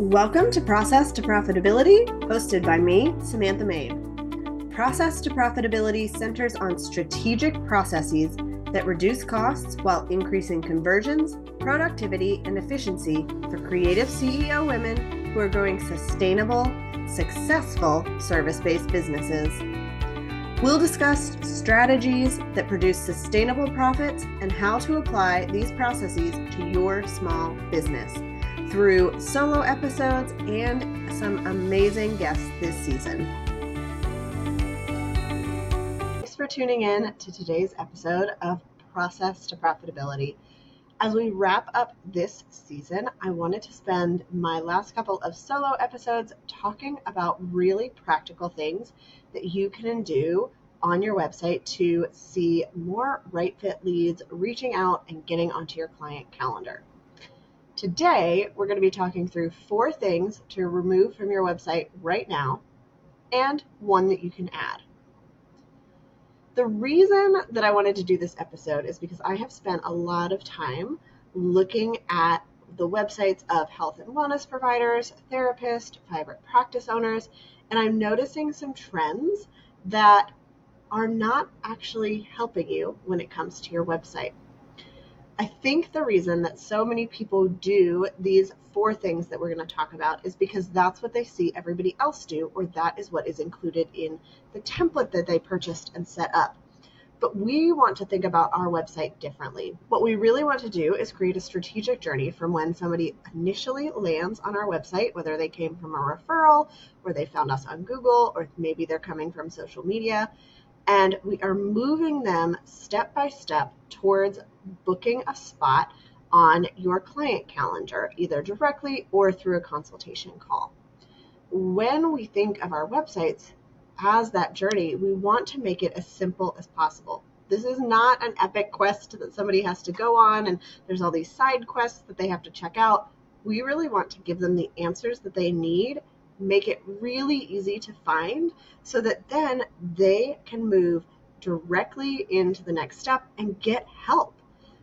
Welcome to Process to Profitability, hosted by me, Samantha Main. Process to Profitability centers on strategic processes that reduce costs while increasing conversions, productivity, and efficiency for creative CEO women who are growing sustainable, successful service based businesses. We'll discuss strategies that produce sustainable profits and how to apply these processes to your small business through solo episodes and some amazing guests this season. Thanks for tuning in to today's episode of Process to Profitability. As we wrap up this season, I wanted to spend my last couple of solo episodes talking about really practical things that you can do on your website to see more right fit leads reaching out and getting onto your client calendar. Today, we're going to be talking through four things to remove from your website right now and one that you can add. The reason that I wanted to do this episode is because I have spent a lot of time looking at the websites of health and wellness providers, therapists, private practice owners, and I'm noticing some trends that are not actually helping you when it comes to your website. I think the reason that so many people do these four things that we're going to talk about is because that's what they see everybody else do, or that is what is included in the template that they purchased and set up. But we want to think about our website differently. What we really want to do is create a strategic journey from when somebody initially lands on our website, whether they came from a referral, or they found us on Google, or maybe they're coming from social media, and we are moving them step by step towards booking a spot on your client calendar, either directly or through a consultation call. When we think of our websites as that journey, we want to make it as simple as possible. This is not an epic quest that somebody has to go on and there's all these side quests that they have to check out. We really want to give them the answers that they need, make it really easy to find so that then they can move directly into the next step and get help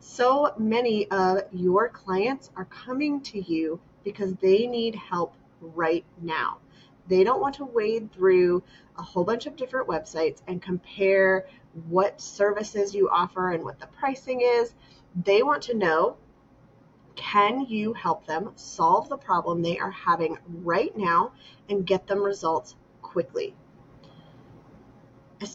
so many of your clients are coming to you because they need help right now. They don't want to wade through a whole bunch of different websites and compare what services you offer and what the pricing is. They want to know can you help them solve the problem they are having right now and get them results quickly?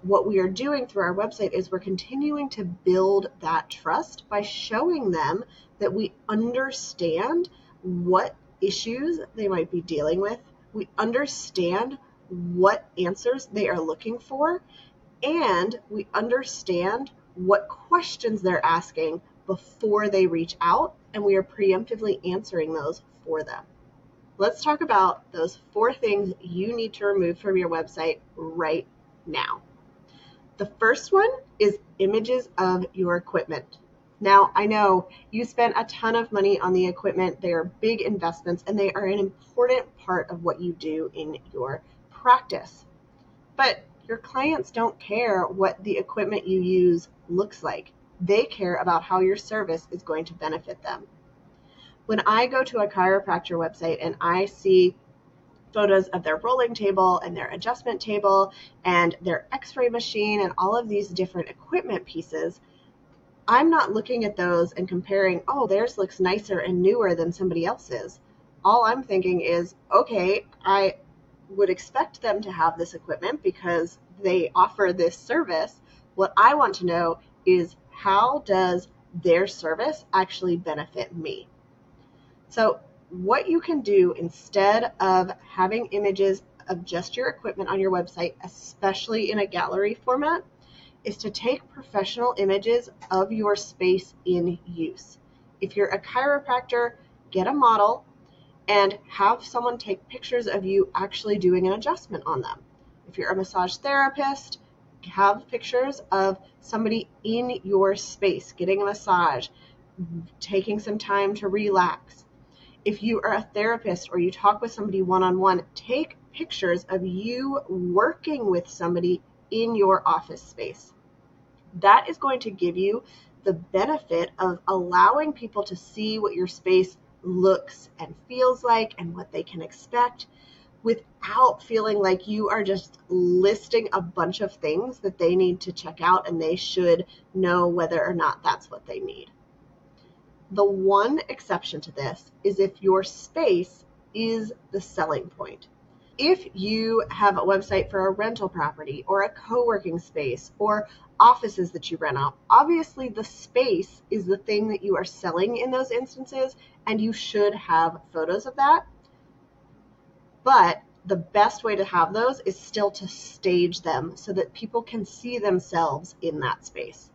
what we are doing through our website is we're continuing to build that trust by showing them that we understand what issues they might be dealing with. We understand what answers they are looking for, and we understand what questions they're asking before they reach out, and we are preemptively answering those for them. Let's talk about those four things you need to remove from your website right now. The first one is images of your equipment. Now, I know you spent a ton of money on the equipment. They are big investments and they are an important part of what you do in your practice. But your clients don't care what the equipment you use looks like. They care about how your service is going to benefit them. When I go to a chiropractor website and I see photos of their rolling table and their adjustment table and their x ray machine and all of these different equipment pieces. I'm not looking at those and comparing, oh, theirs looks nicer and newer than somebody else's. All I'm thinking is, okay, I would expect them to have this equipment because they offer this service. What I want to know is how does their service actually benefit me? So what you can do instead of having images of just your equipment on your website, especially in a gallery format, is to take professional images of your space in use. If you're a chiropractor, get a model and have someone take pictures of you actually doing an adjustment on them. If you're a massage therapist, have pictures of somebody in your space getting a massage, taking some time to relax if you are a therapist or you talk with somebody one on one, take pictures of you working with somebody in your office space. That is going to give you the benefit of allowing people to see what your space looks and feels like and what they can expect without feeling like you are just listing a bunch of things that they need to check out and they should know whether or not that's what they need. The one exception to this is if your space is the selling point. If you have a website for a rental property or a co working space or offices that you rent out, obviously the space is the thing that you are selling in those instances, and you should have photos of that. But the best way to have those is still to stage them so that people can see themselves in that space.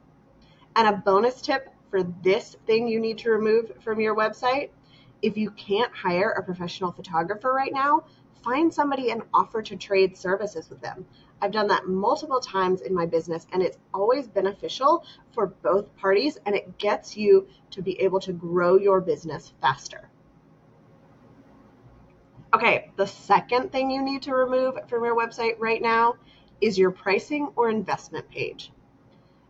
And a bonus tip for this thing you need to remove from your website if you can't hire a professional photographer right now, find somebody and offer to trade services with them. I've done that multiple times in my business and it's always beneficial for both parties and it gets you to be able to grow your business faster. Okay, the second thing you need to remove from your website right now is your pricing or investment page.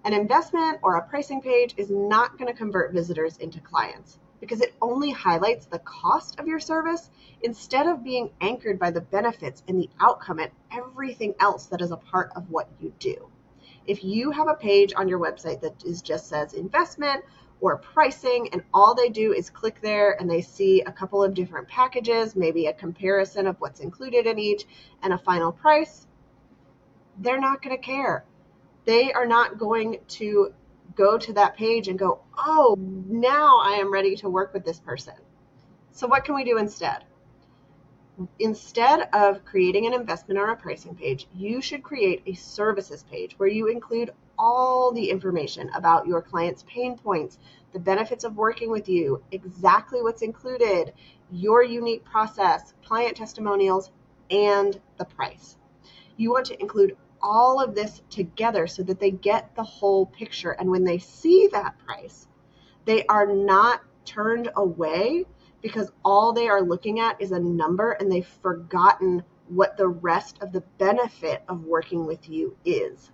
An investment or a pricing page is not going to convert visitors into clients because it only highlights the cost of your service instead of being anchored by the benefits and the outcome and everything else that is a part of what you do. If you have a page on your website that is just says investment or pricing, and all they do is click there and they see a couple of different packages, maybe a comparison of what's included in each, and a final price, they're not going to care. They are not going to go to that page and go, oh, now I am ready to work with this person. So, what can we do instead? Instead of creating an investment or a pricing page, you should create a services page where you include all the information about your client's pain points, the benefits of working with you, exactly what's included, your unique process, client testimonials, and the price. You want to include all of this together so that they get the whole picture. And when they see that price, they are not turned away because all they are looking at is a number and they've forgotten what the rest of the benefit of working with you is.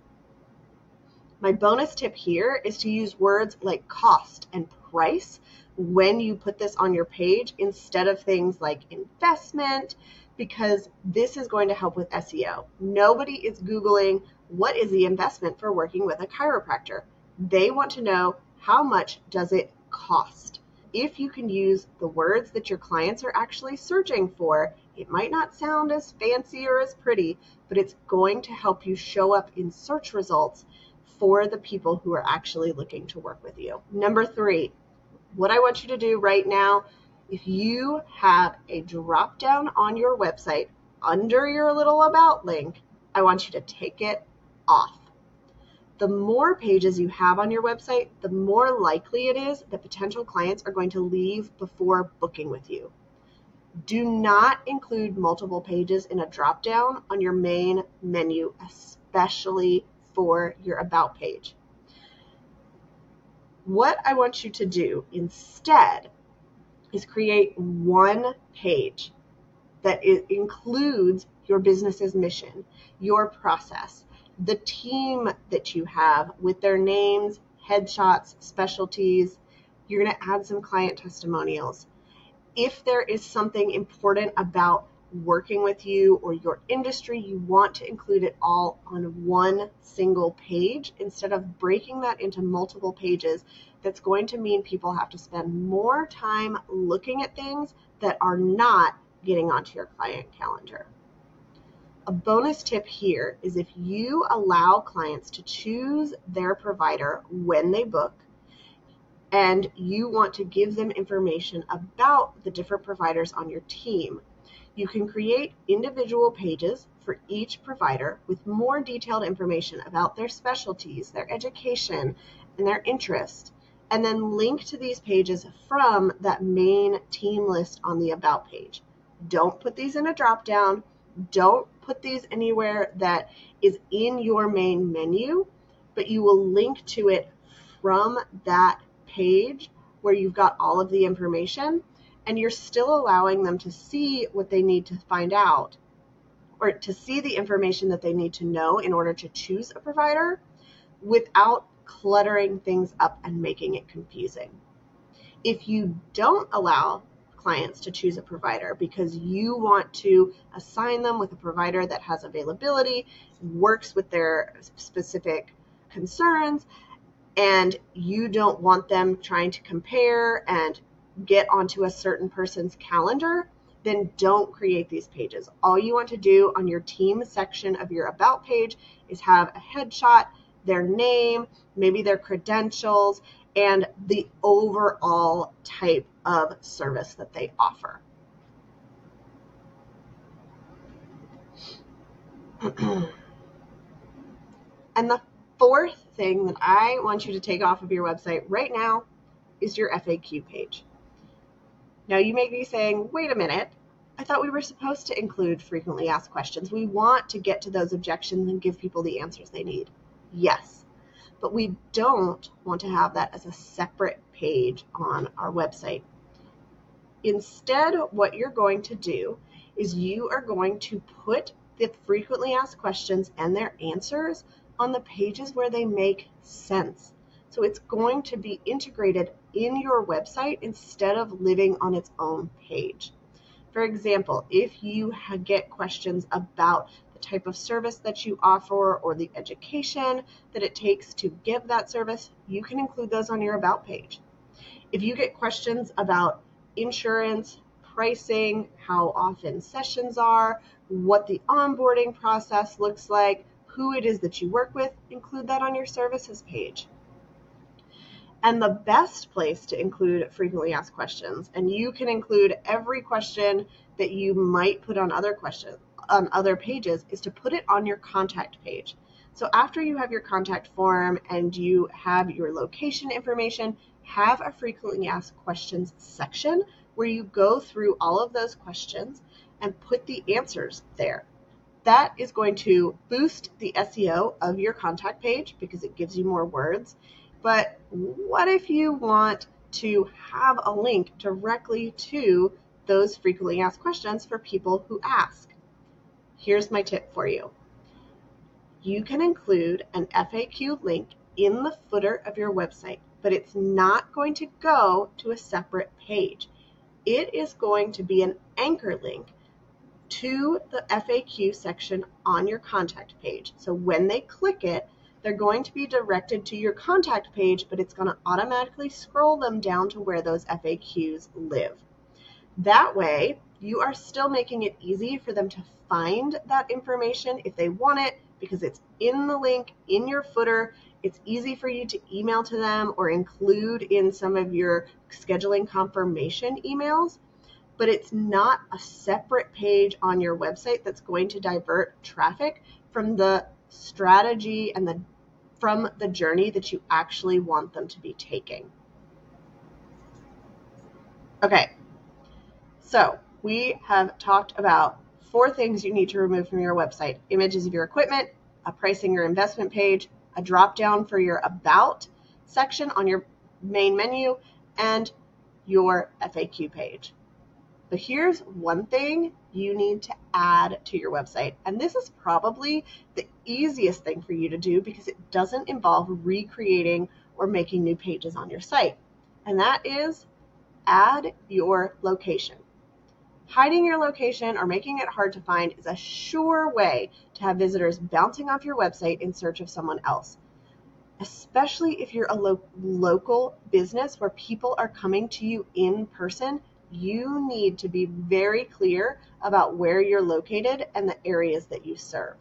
My bonus tip here is to use words like cost and price when you put this on your page instead of things like investment, because this is going to help with SEO. Nobody is Googling what is the investment for working with a chiropractor. They want to know how much does it cost. If you can use the words that your clients are actually searching for, it might not sound as fancy or as pretty, but it's going to help you show up in search results for the people who are actually looking to work with you. Number three, what I want you to do right now, if you have a drop down on your website under your little about link, I want you to take it off. The more pages you have on your website, the more likely it is that potential clients are going to leave before booking with you. Do not include multiple pages in a drop down on your main menu, especially for your About page. What I want you to do instead is create one page that includes your business's mission, your process, the team that you have with their names, headshots, specialties. You're going to add some client testimonials. If there is something important about working with you or your industry, you want to include it all on one single page instead of breaking that into multiple pages. That's going to mean people have to spend more time looking at things that are not getting onto your client calendar. A bonus tip here is if you allow clients to choose their provider when they book, and you want to give them information about the different providers on your team, you can create individual pages for each provider with more detailed information about their specialties, their education, and their interest, and then link to these pages from that main team list on the About page. Don't put these in a drop down. Don't put these anywhere that is in your main menu, but you will link to it from that page where you've got all of the information and you're still allowing them to see what they need to find out or to see the information that they need to know in order to choose a provider without cluttering things up and making it confusing. If you don't allow clients to choose a provider because you want to assign them with a provider that has availability, works with their specific concerns, and you don't want them trying to compare and get onto a certain person's calendar, then don't create these pages. All you want to do on your team section of your About page is have a headshot, their name, maybe their credentials, and the overall type of service that they offer. and the fourth thing that I want you to take off of your website right now is your FAQ page. Now, you may be saying, wait a minute, I thought we were supposed to include frequently asked questions. We want to get to those objections and give people the answers they need. Yes, but we don't want to have that as a separate page on our website. Instead, what you're going to do is you are going to put the frequently asked questions and their answers on the pages where they make sense. So it's going to be integrated in your website instead of living on its own page. For example, if you get questions about the type of service that you offer or the education that it takes to give that service, you can include those on your About page. If you get questions about insurance, pricing, how often sessions are, what the onboarding process looks like, who it is that you work with, include that on your services page. And the best place to include frequently asked questions, and you can include every question that you might put on other questions on other pages is to put it on your contact page. So after you have your contact form and you have your location information, have a frequently asked questions section where you go through all of those questions and put the answers there. That is going to boost the SEO of your contact page because it gives you more words. But what if you want to have a link directly to those frequently asked questions for people who ask? Here's my tip for you. You can include an FAQ link in the footer of your website, but it's not going to go to a separate page. It is going to be an anchor link to the FAQ section on your contact page. So when they click it, they're going to be directed to your contact page, but it's going to automatically scroll them down to where those FAQs live. That way, you are still making it easy for them to find that information if they want it because it's in the link in your footer. It's easy for you to email to them or include in some of your scheduling confirmation emails, but it's not a separate page on your website that's going to divert traffic from the strategy and the from the journey that you actually want them to be taking. Okay, so we have talked about four things you need to remove from your website images of your equipment, a pricing or investment page, a drop down for your About section on your main menu, and your FAQ page. But here's one thing you need to add to your website. And this is probably the easiest thing for you to do because it doesn't involve recreating or making new pages on your site. And that is add your location. Hiding your location or making it hard to find is a sure way to have visitors bouncing off your website in search of someone else. Especially if you're a lo- local business where people are coming to you in person, you need to be very clear about where you're located and the areas that you serve.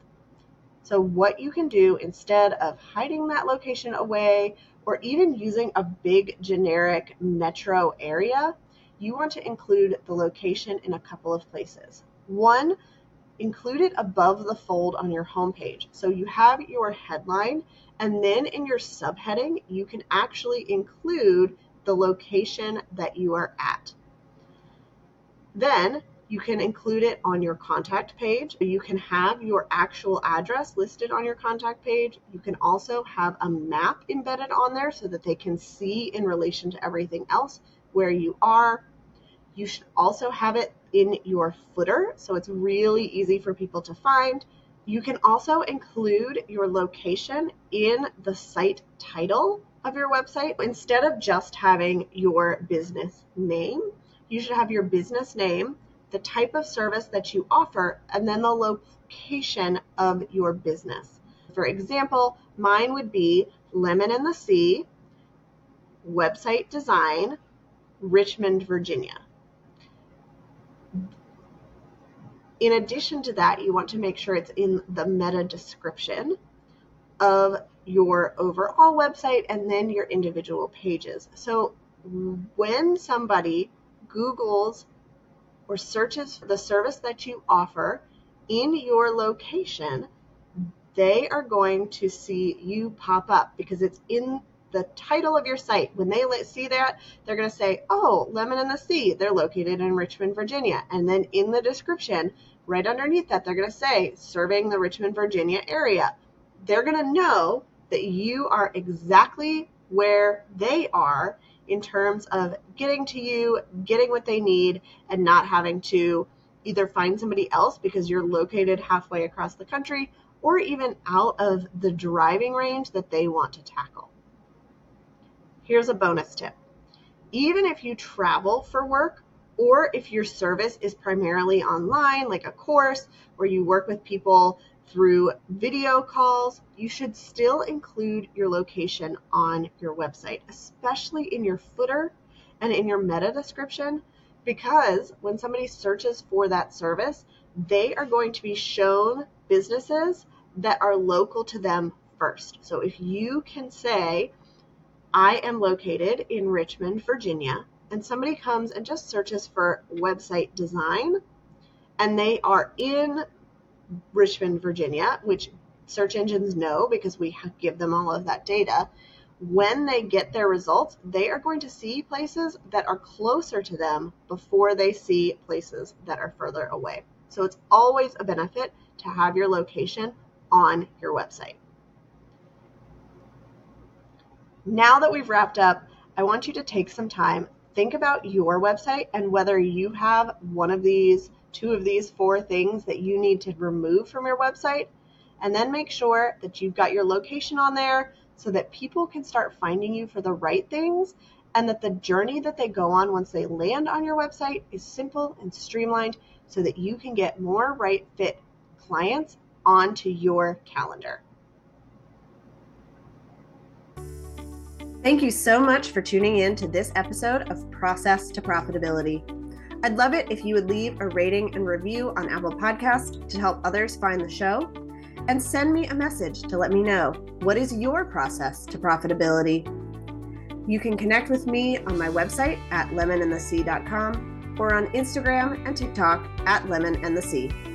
So, what you can do instead of hiding that location away or even using a big generic metro area you want to include the location in a couple of places. One, include it above the fold on your homepage. So you have your headline, and then in your subheading, you can actually include the location that you are at. Then you can include it on your contact page. You can have your actual address listed on your contact page. You can also have a map embedded on there so that they can see in relation to everything else where you are. You should also have it in your footer, so it's really easy for people to find. You can also include your location in the site title of your website. Instead of just having your business name, you should have your business name, the type of service that you offer, and then the location of your business. For example, mine would be Lemon and the Sea, website design, Richmond, Virginia. In addition to that, you want to make sure it's in the meta description of your overall website and then your individual pages. So when somebody Googles or searches for the service that you offer in your location, they are going to see you pop up because it's in the title of your site. When they see that, they're going to say, Oh, Lemon and the Sea, they're located in Richmond, Virginia. And then in the description, right underneath that, they're going to say, Serving the Richmond, Virginia area. They're going to know that you are exactly where they are in terms of getting to you, getting what they need, and not having to either find somebody else because you're located halfway across the country or even out of the driving range that they want to tackle. Here's a bonus tip. Even if you travel for work, or if your service is primarily online, like a course where you work with people through video calls, you should still include your location on your website, especially in your footer and in your meta description, because when somebody searches for that service, they are going to be shown businesses that are local to them first. So if you can say, I am located in Richmond, Virginia, and somebody comes and just searches for website design, and they are in Richmond, Virginia, which search engines know because we give them all of that data. When they get their results, they are going to see places that are closer to them before they see places that are further away. So it's always a benefit to have your location on your website. Now that we've wrapped up, I want you to take some time, think about your website and whether you have one of these two of these four things that you need to remove from your website. And then make sure that you've got your location on there so that people can start finding you for the right things and that the journey that they go on once they land on your website is simple and streamlined so that you can get more right fit clients onto your calendar. Thank you so much for tuning in to this episode of Process to Profitability. I'd love it if you would leave a rating and review on Apple Podcast to help others find the show. And send me a message to let me know what is your process to profitability. You can connect with me on my website at lemonandthesea.com or on Instagram and TikTok at lemonandthesea.